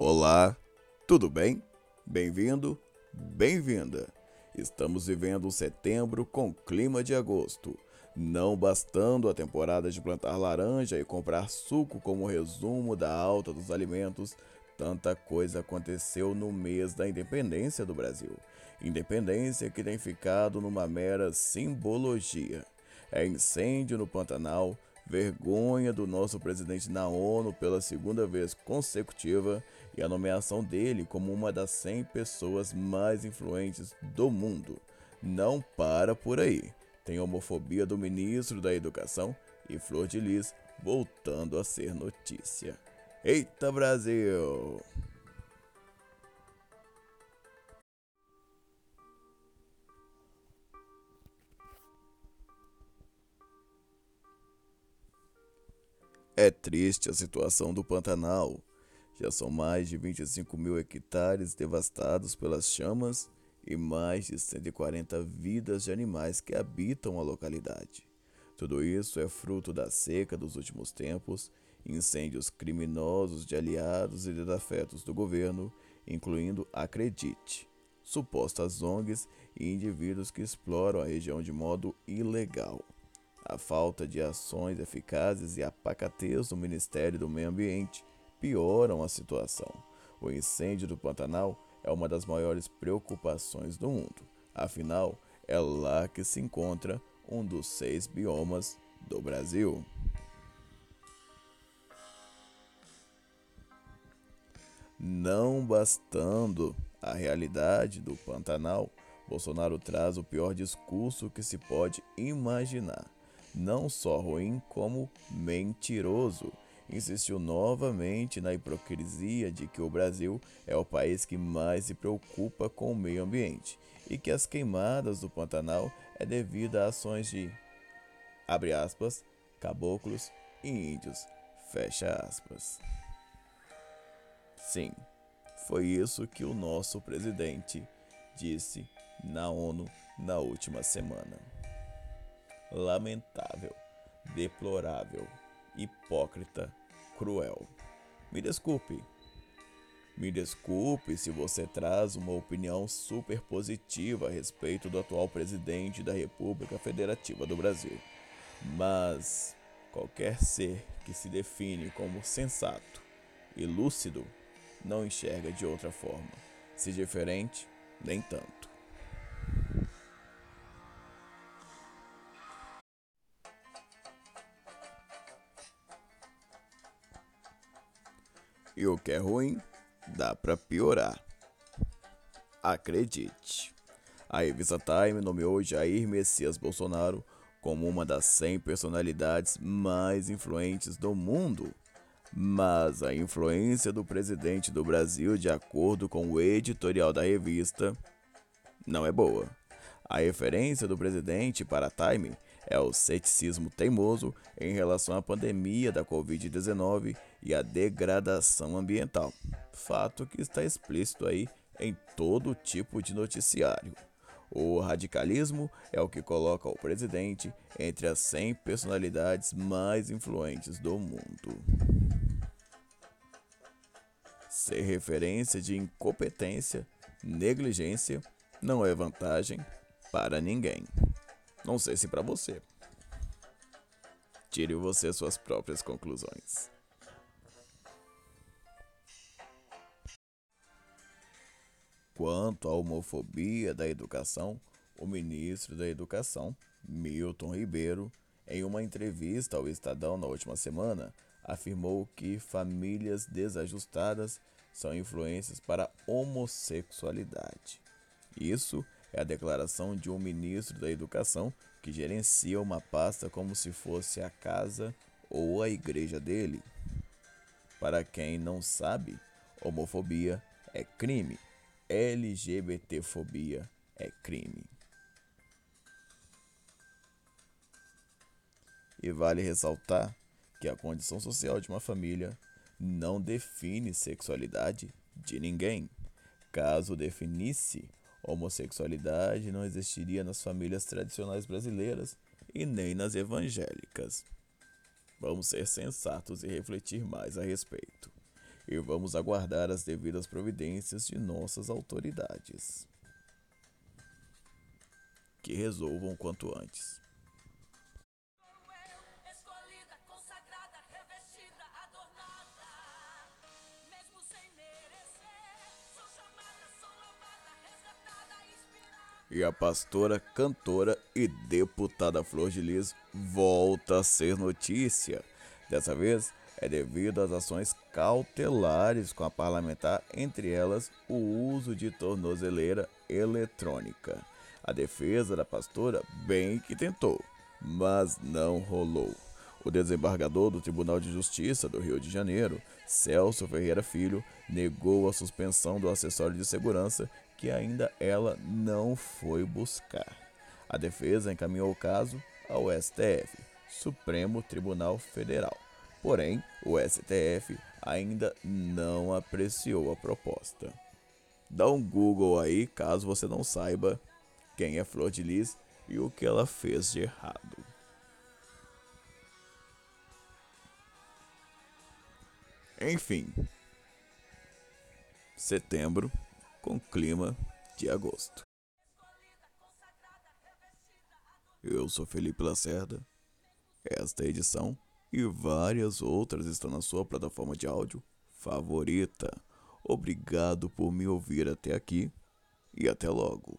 Olá, tudo bem? Bem-vindo, bem-vinda. Estamos vivendo setembro com clima de agosto. Não bastando a temporada de plantar laranja e comprar suco como resumo da alta dos alimentos, tanta coisa aconteceu no mês da independência do Brasil. Independência que tem ficado numa mera simbologia. É incêndio no Pantanal, vergonha do nosso presidente na ONU pela segunda vez consecutiva e a nomeação dele como uma das 100 pessoas mais influentes do mundo. Não para por aí. Tem homofobia do ministro da Educação e Flor de Lis voltando a ser notícia. Eita Brasil! É triste a situação do Pantanal. Já são mais de 25 mil hectares devastados pelas chamas e mais de 140 vidas de animais que habitam a localidade. Tudo isso é fruto da seca dos últimos tempos, incêndios criminosos de aliados e desafetos do governo, incluindo Acredite, supostas ONGs e indivíduos que exploram a região de modo ilegal. A falta de ações eficazes e a pacatez do Ministério do Meio Ambiente pioram a situação. O incêndio do Pantanal é uma das maiores preocupações do mundo. Afinal, é lá que se encontra um dos seis biomas do Brasil. Não bastando a realidade do Pantanal, Bolsonaro traz o pior discurso que se pode imaginar não só ruim como mentiroso. Insistiu novamente na hipocrisia de que o Brasil é o país que mais se preocupa com o meio ambiente e que as queimadas do Pantanal é devido a ações de abre aspas, caboclos e índios, fecha aspas. Sim, foi isso que o nosso presidente disse na ONU na última semana lamentável, deplorável, hipócrita, cruel. Me desculpe. Me desculpe se você traz uma opinião super positiva a respeito do atual presidente da República Federativa do Brasil. Mas qualquer ser que se define como sensato e lúcido não enxerga de outra forma. Se diferente, nem tanto. E o que é ruim, dá para piorar. Acredite. A revista Time nomeou Jair Messias Bolsonaro como uma das 100 personalidades mais influentes do mundo. Mas a influência do presidente do Brasil, de acordo com o editorial da revista, não é boa. A referência do presidente para a Time é o ceticismo teimoso em relação à pandemia da Covid-19 e à degradação ambiental. Fato que está explícito aí em todo tipo de noticiário. O radicalismo é o que coloca o presidente entre as 100 personalidades mais influentes do mundo. Ser referência de incompetência, negligência, não é vantagem para ninguém. Não sei se para você. Tire você suas próprias conclusões. Quanto à homofobia da educação, o ministro da Educação, Milton Ribeiro, em uma entrevista ao Estadão na última semana, afirmou que famílias desajustadas são influências para a homossexualidade. Isso é a declaração de um ministro da Educação que gerencia uma pasta como se fosse a casa ou a igreja dele. Para quem não sabe, homofobia é crime, LGBTfobia é crime. E vale ressaltar que a condição social de uma família não define sexualidade de ninguém. Caso definisse, Homossexualidade não existiria nas famílias tradicionais brasileiras e nem nas evangélicas. Vamos ser sensatos e refletir mais a respeito. e vamos aguardar as devidas providências de nossas autoridades. Que resolvam quanto antes. E a pastora, cantora e deputada Flor de Lis volta a ser notícia. Dessa vez é devido às ações cautelares com a parlamentar, entre elas o uso de tornozeleira eletrônica. A defesa da pastora bem que tentou, mas não rolou. O desembargador do Tribunal de Justiça do Rio de Janeiro, Celso Ferreira Filho, negou a suspensão do acessório de segurança que ainda ela não foi buscar. A defesa encaminhou o caso ao STF, Supremo Tribunal Federal. Porém, o STF ainda não apreciou a proposta. Dá um Google aí caso você não saiba quem é Flor de Lis e o que ela fez de errado. Enfim, setembro com clima de agosto. Eu sou Felipe Lacerda. Esta edição e várias outras estão na sua plataforma de áudio favorita. Obrigado por me ouvir até aqui e até logo.